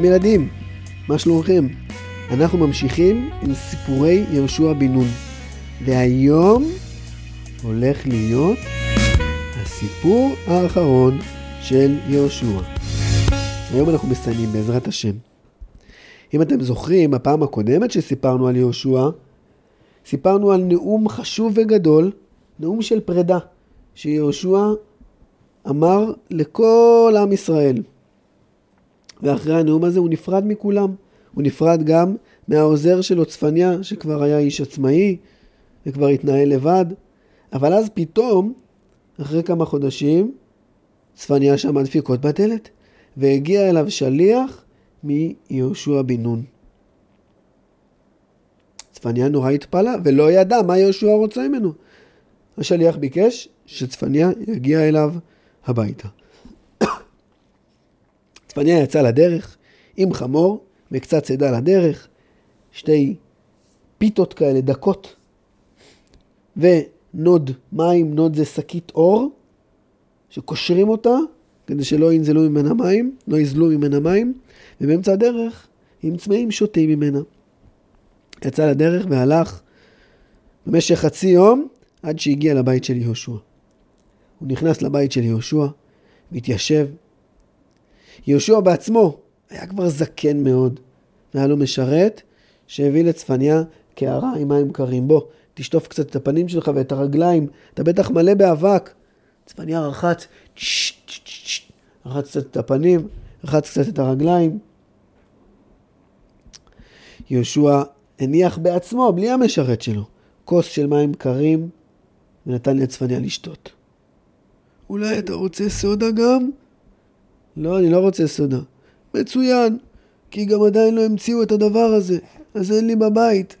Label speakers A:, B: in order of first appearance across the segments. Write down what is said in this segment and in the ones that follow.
A: שלום ילדים, מה שלומכם? אנחנו ממשיכים עם סיפורי יהושע בן נון, והיום הולך להיות הסיפור האחרון של יהושע. היום אנחנו מסיימים בעזרת השם. אם אתם זוכרים, בפעם הקודמת שסיפרנו על יהושע, סיפרנו על נאום חשוב וגדול, נאום של פרידה, שיהושע אמר לכל עם ישראל. ואחרי הנאום הזה הוא נפרד מכולם. הוא נפרד גם מהעוזר שלו, צפניה, שכבר היה איש עצמאי וכבר התנהל לבד. אבל אז פתאום, אחרי כמה חודשים, צפניה שמע דפיקות בדלת, והגיע אליו שליח מיהושע בן נון. צפניה נורא התפלא ולא ידע מה יהושע רוצה ממנו. השליח ביקש שצפניה יגיע אליו הביתה. צפניה יצא לדרך עם חמור וקצת צידה לדרך, שתי פיתות כאלה דקות, ונוד מים, נוד זה שקית אור, שקושרים אותה כדי שלא ינזלו ממנה מים, לא יזלו ממנה מים, ובאמצע הדרך עם צמאים שותים ממנה. יצא לדרך והלך במשך חצי יום עד שהגיע לבית של יהושע. הוא נכנס לבית של יהושע והתיישב. יהושע בעצמו היה כבר זקן מאוד, והיה לו משרת שהביא לצפניה קערה עם מים קרים. בוא, תשטוף קצת את הפנים שלך ואת הרגליים, אתה בטח מלא באבק. צפניה רחץ, רחץ קצת את הפנים, רחץ קצת את הרגליים. יהושע הניח בעצמו, בלי המשרת שלו, כוס של מים קרים, ונתן לצפניה לשתות. אולי אתה רוצה סודה גם? לא, אני לא רוצה סודה. מצוין, כי גם עדיין לא המציאו את הדבר הזה, אז אין לי בבית.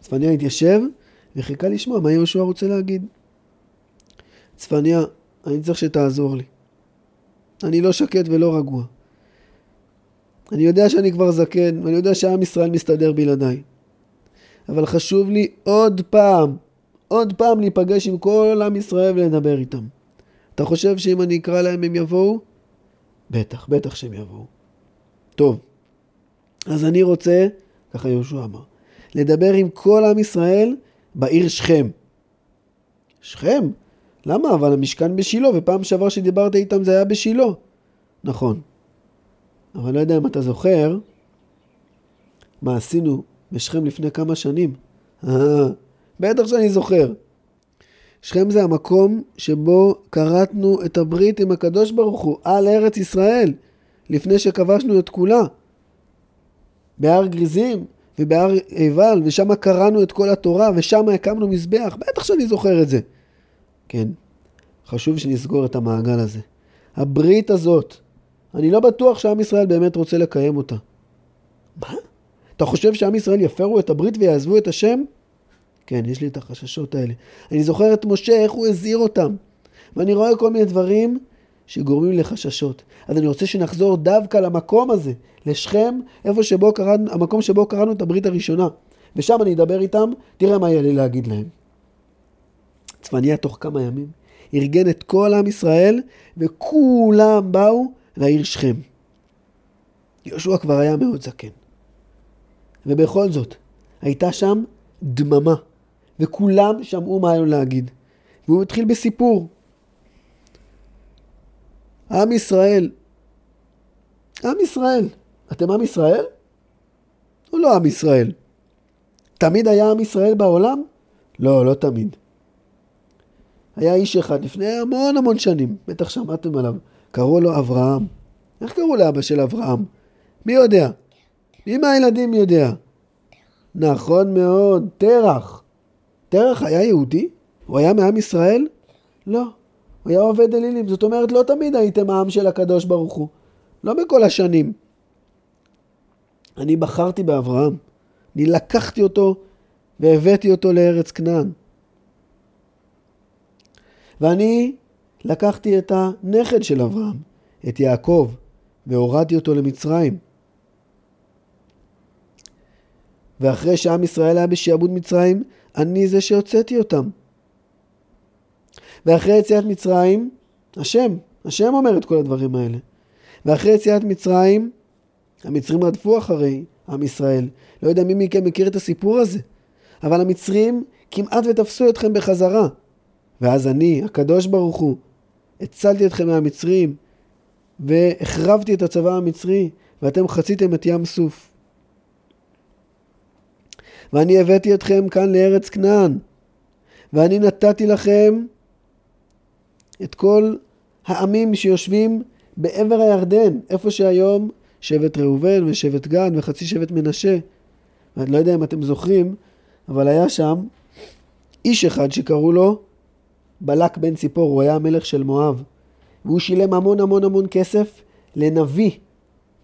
A: צפניה התיישב וחיכה לשמוע מה יהושע רוצה להגיד. צפניה, אני צריך שתעזור לי. אני לא שקט ולא רגוע. אני יודע שאני כבר זקן, ואני יודע שעם ישראל מסתדר בלעדיי. אבל חשוב לי עוד פעם, עוד פעם להיפגש עם כל עם ישראל ולדבר איתם. אתה חושב שאם אני אקרא להם הם יבואו? בטח, בטח שהם יבואו. טוב, אז אני רוצה, ככה יהושע אמר, לדבר עם כל עם ישראל בעיר שכם. שכם? למה? אבל המשכן בשילה, ופעם שעבר שדיברת איתם זה היה בשילה. נכון. אבל לא יודע אם אתה זוכר מה עשינו בשכם לפני כמה שנים. אה, בטח שאני זוכר. שכם זה המקום שבו כרתנו את הברית עם הקדוש ברוך הוא על ארץ ישראל, לפני שכבשנו את כולה. בהר גריזים ובהר עיבל, ושם קראנו את כל התורה, ושם הקמנו מזבח. בטח שאני זוכר את זה. כן, חשוב שנסגור את המעגל הזה. הברית הזאת, אני לא בטוח שעם ישראל באמת רוצה לקיים אותה. מה? אתה חושב שעם ישראל יפרו את הברית ויעזבו את השם? כן, יש לי את החששות האלה. אני זוכר את משה, איך הוא הזהיר אותם. ואני רואה כל מיני דברים שגורמים לחששות. אז אני רוצה שנחזור דווקא למקום הזה, לשכם, איפה שבו קראנו, המקום שבו קראנו את הברית הראשונה. ושם אני אדבר איתם, תראה מה יהיה לי להגיד להם. צפניה תוך כמה ימים ארגן את כל עם ישראל, וכולם באו לעיר שכם. יהושע כבר היה מאוד זקן. ובכל זאת, הייתה שם דממה. וכולם שמעו מה היה לו להגיד. והוא התחיל בסיפור. עם ישראל. עם ישראל. אתם עם ישראל? או לא עם ישראל? תמיד היה עם ישראל בעולם? לא, לא תמיד. היה איש אחד לפני המון המון שנים, בטח שמעתם עליו, קראו לו אברהם. איך קראו לאבא של אברהם? מי יודע? מי מהילדים יודע? נכון מאוד, תרח. תרח היה יהודי? הוא היה מעם ישראל? לא. הוא היה עובד אלילים. זאת אומרת, לא תמיד הייתם העם של הקדוש ברוך הוא. לא בכל השנים. אני בחרתי באברהם. אני לקחתי אותו והבאתי אותו לארץ כנען. ואני לקחתי את הנכד של אברהם, את יעקב, והורדתי אותו למצרים. ואחרי שעם ישראל היה בשעבוד מצרים, אני זה שהוצאתי אותם. ואחרי יציאת מצרים, השם, השם אומר את כל הדברים האלה. ואחרי יציאת מצרים, המצרים רדפו אחרי עם ישראל. לא יודע מי מכם מכיר את הסיפור הזה, אבל המצרים כמעט ותפסו אתכם בחזרה. ואז אני, הקדוש ברוך הוא, הצלתי אתכם מהמצרים, והחרבתי את הצבא המצרי, ואתם חציתם את ים סוף. ואני הבאתי אתכם כאן לארץ כנען, ואני נתתי לכם את כל העמים שיושבים בעבר הירדן, איפה שהיום שבט ראובן ושבט גן וחצי שבט מנשה. אני לא יודע אם אתם זוכרים, אבל היה שם איש אחד שקראו לו בלק בן ציפור, הוא היה המלך של מואב. והוא שילם המון המון המון כסף לנביא,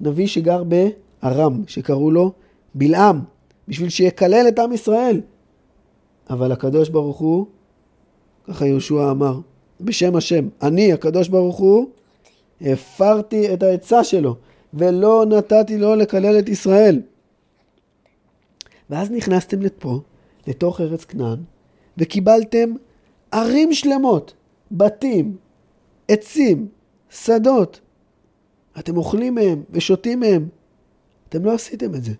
A: נביא שגר בארם, שקראו לו בלעם, בשביל שיקלל את עם ישראל. אבל הקדוש ברוך הוא, ככה יהושע אמר, בשם השם, אני, הקדוש ברוך הוא, הפרתי את העצה שלו, ולא נתתי לו לקלל את ישראל. ואז נכנסתם לפה, לתוך ארץ כנען, וקיבלתם ערים שלמות, בתים, עצים, שדות. אתם אוכלים מהם ושותים מהם. אתם לא עשיתם את זה.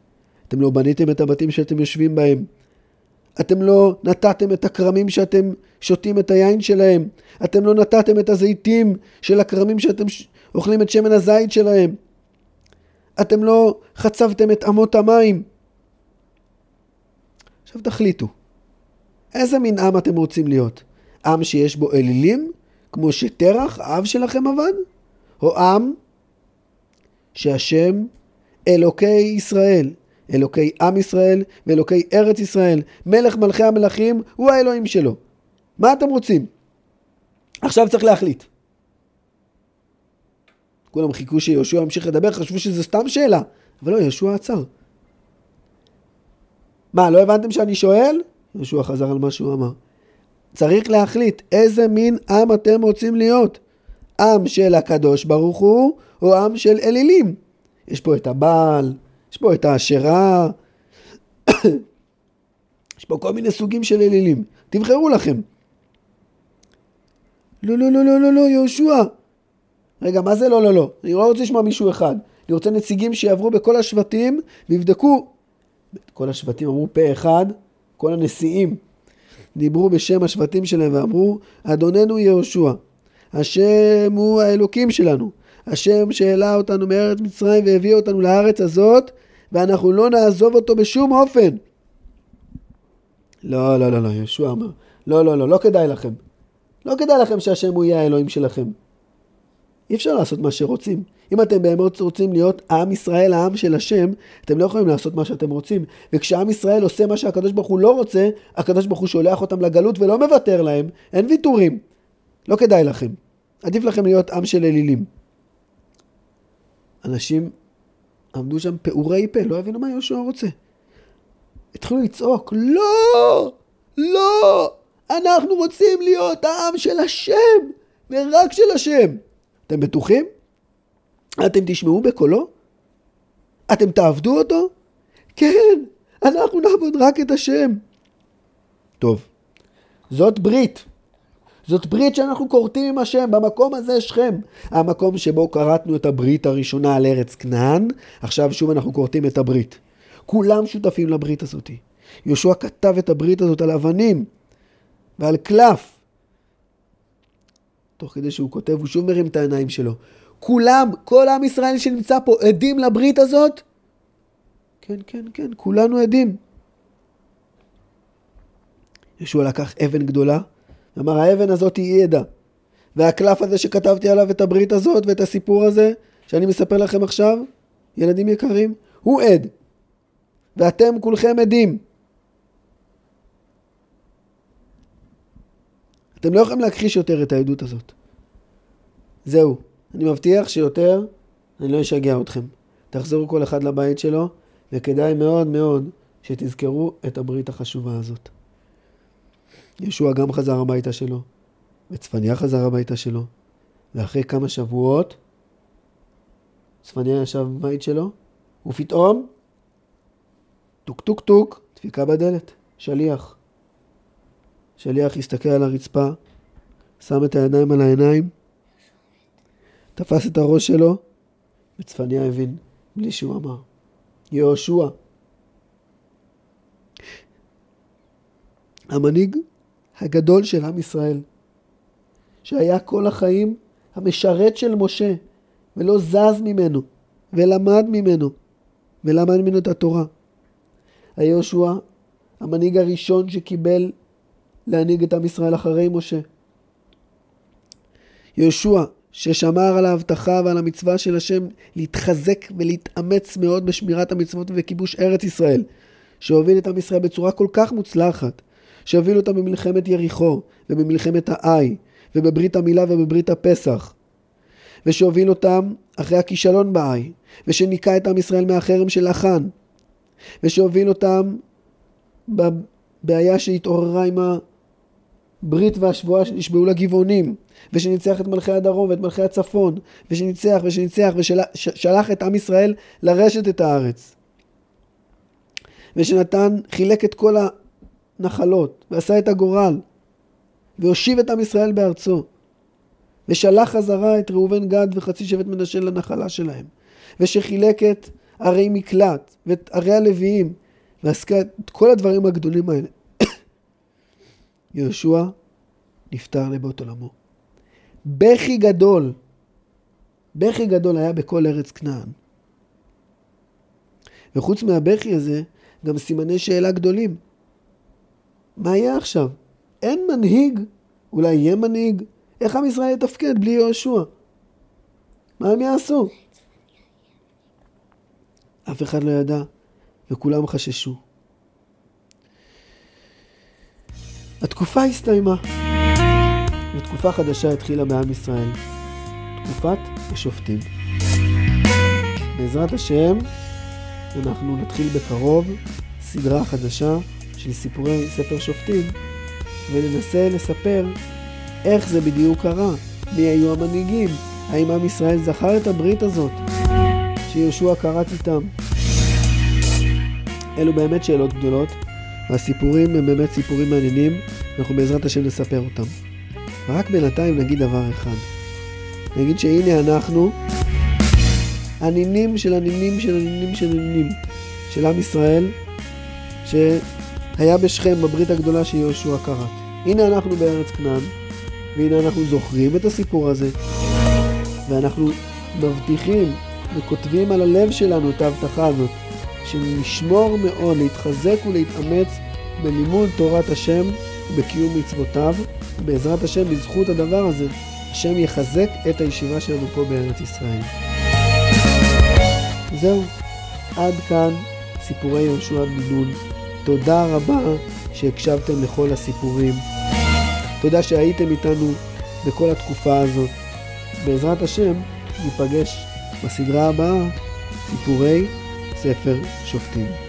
A: אתם לא בניתם את הבתים שאתם יושבים בהם. אתם לא נתתם את הכרמים שאתם שותים את היין שלהם. אתם לא נתתם את הזיתים של הכרמים שאתם ש... אוכלים את שמן הזית שלהם. אתם לא חצבתם את אמות המים. עכשיו תחליטו, איזה מין עם אתם רוצים להיות? עם שיש בו אלילים, כמו שתרח, האב שלכם עבד? או עם שהשם אלוקי ישראל, אלוקי עם ישראל ואלוקי ארץ ישראל, מלך מלכי המלכים, הוא האלוהים שלו. מה אתם רוצים? עכשיו צריך להחליט. כולם חיכו שיהושע ימשיך לדבר, חשבו שזו סתם שאלה, אבל לא, יהושע עצר. מה, לא הבנתם שאני שואל? יהושע חזר על מה שהוא אמר. צריך להחליט איזה מין עם אתם רוצים להיות. עם של הקדוש ברוך הוא, או עם של אלילים. יש פה את הבעל, יש פה את האשרה, יש פה כל מיני סוגים של אלילים. תבחרו לכם. לא, לא, לא, לא, לא, לא, יהושע. רגע, מה זה לא, לא, לא? אני לא רוצה לשמוע מישהו אחד. אני רוצה נציגים שיעברו בכל השבטים ויבדקו. כל השבטים אמרו פה אחד, כל הנשיאים דיברו בשם השבטים שלהם ואמרו, אדוננו יהושע, השם הוא האלוקים שלנו, השם שהעלה אותנו מארץ מצרים והביא אותנו לארץ הזאת, ואנחנו לא נעזוב אותו בשום אופן. לא, לא, לא, לא, יהושע אמר, לא, לא, לא, לא כדאי לכם. לא כדאי לכם שהשם הוא יהיה האלוהים שלכם. אי אפשר לעשות מה שרוצים. אם אתם באמת רוצים להיות עם ישראל, העם של השם, אתם לא יכולים לעשות מה שאתם רוצים. וכשעם ישראל עושה מה שהקדוש ברוך הוא לא רוצה, הקדוש ברוך הוא שולח אותם לגלות ולא מוותר להם. אין ויתורים. לא כדאי לכם. עדיף לכם להיות עם של אלילים. אנשים עמדו שם פעורי פה, לא הבינו מה יהושע רוצה. התחילו לצעוק, לא! לא! אנחנו רוצים להיות העם של השם, ורק של השם. אתם בטוחים? אתם תשמעו בקולו? אתם תעבדו אותו? כן, אנחנו נעבוד רק את השם. טוב, זאת ברית. זאת ברית שאנחנו כורתים עם השם, במקום הזה שכם. המקום שבו כרתנו את הברית הראשונה על ארץ כנען, עכשיו שוב אנחנו כורתים את הברית. כולם שותפים לברית הזאת. יהושע כתב את הברית הזאת על אבנים ועל קלף. תוך כדי שהוא כותב, הוא שוב מרים את העיניים שלו. כולם, כל עם ישראל שנמצא פה, עדים לברית הזאת? כן, כן, כן, כולנו עדים. ישוע לקח אבן גדולה, אמר, האבן הזאת היא עדה. והקלף הזה שכתבתי עליו את הברית הזאת ואת הסיפור הזה, שאני מספר לכם עכשיו, ילדים יקרים, הוא עד. ואתם כולכם עדים. אתם לא יכולים להכחיש יותר את העדות הזאת. זהו. אני מבטיח שיותר אני לא אשגע אתכם. תחזרו כל אחד לבית שלו, וכדאי מאוד מאוד שתזכרו את הברית החשובה הזאת. ישוע גם חזר הביתה שלו, וצפניה חזר הביתה שלו, ואחרי כמה שבועות, צפניה ישב בבית שלו, ופתאום, טוק טוק טוק, דפיקה בדלת, שליח. שליח הסתכל על הרצפה, שם את הידיים על העיניים, תפס את הראש שלו וצפניה הבין בלי שהוא אמר. יהושע. המנהיג הגדול של עם ישראל, שהיה כל החיים המשרת של משה, ולא זז ממנו, ולמד ממנו, ולמד ממנו את התורה. היהושע, המנהיג הראשון שקיבל להנהיג את עם ישראל אחרי משה. יהושע, ששמר על ההבטחה ועל המצווה של השם להתחזק ולהתאמץ מאוד בשמירת המצוות וכיבוש ארץ ישראל, שהוביל את עם ישראל בצורה כל כך מוצלחת, שהוביל אותם במלחמת יריחו ובמלחמת האי ובברית המילה ובברית הפסח, ושהוביל אותם אחרי הכישלון באי, ושניקה את עם ישראל מהחרם של אחן, ושהוביל אותם בבעיה שהתעוררה עם הברית והשבועה שנשבעו לגבעונים, ושניצח את מלכי הדרום ואת מלכי הצפון, ושניצח ושניצח ושלח את עם ישראל לרשת את הארץ. ושנתן, חילק את כל הנחלות, ועשה את הגורל, והושיב את עם ישראל בארצו. ושלח חזרה את ראובן גד וחצי שבט מנשה לנחלה שלהם. ושחילק את ערי מקלט ואת ערי הלוויים, ועסקה את כל הדברים הגדולים האלה. יהושע נפטר לבאות עולמו. בכי גדול, בכי גדול היה בכל ארץ כנען. וחוץ מהבכי הזה, גם סימני שאלה גדולים. מה יהיה עכשיו? אין מנהיג, אולי יהיה מנהיג, איך עם ישראל יתפקד בלי יהושע? מה הם יעשו? אף אחד לא ידע, וכולם חששו. התקופה הסתיימה, ותקופה חדשה התחילה בעם ישראל, תקופת השופטים. בעזרת השם, אנחנו נתחיל בקרוב סדרה חדשה של סיפורי ספר שופטים, וננסה לספר איך זה בדיוק קרה, מי היו המנהיגים, האם עם ישראל זכר את הברית הזאת שיהושע כרת איתם. אלו באמת שאלות גדולות, והסיפורים הם באמת סיפורים מעניינים, ואנחנו בעזרת השם נספר אותם. רק בינתיים נגיד דבר אחד. נגיד שהנה אנחנו, הנינים של הנינים של הנינים של הנינים של עם ישראל, שהיה בשכם בברית הגדולה שיהושע כרת. הנה אנחנו בארץ כנען, והנה אנחנו זוכרים את הסיפור הזה, ואנחנו מבטיחים וכותבים על הלב שלנו את ההבטחה הזאת, שנשמור מאוד להתחזק ולהתאמץ בלימוד תורת השם ובקיום מצוותיו, ובעזרת השם, בזכות הדבר הזה, השם יחזק את הישיבה שלנו פה בארץ ישראל. זהו, עד כאן סיפורי יהושע בן נון. תודה רבה שהקשבתם לכל הסיפורים. תודה שהייתם איתנו בכל התקופה הזאת. בעזרת השם, ניפגש בסדרה הבאה, סיפורי ספר שופטים.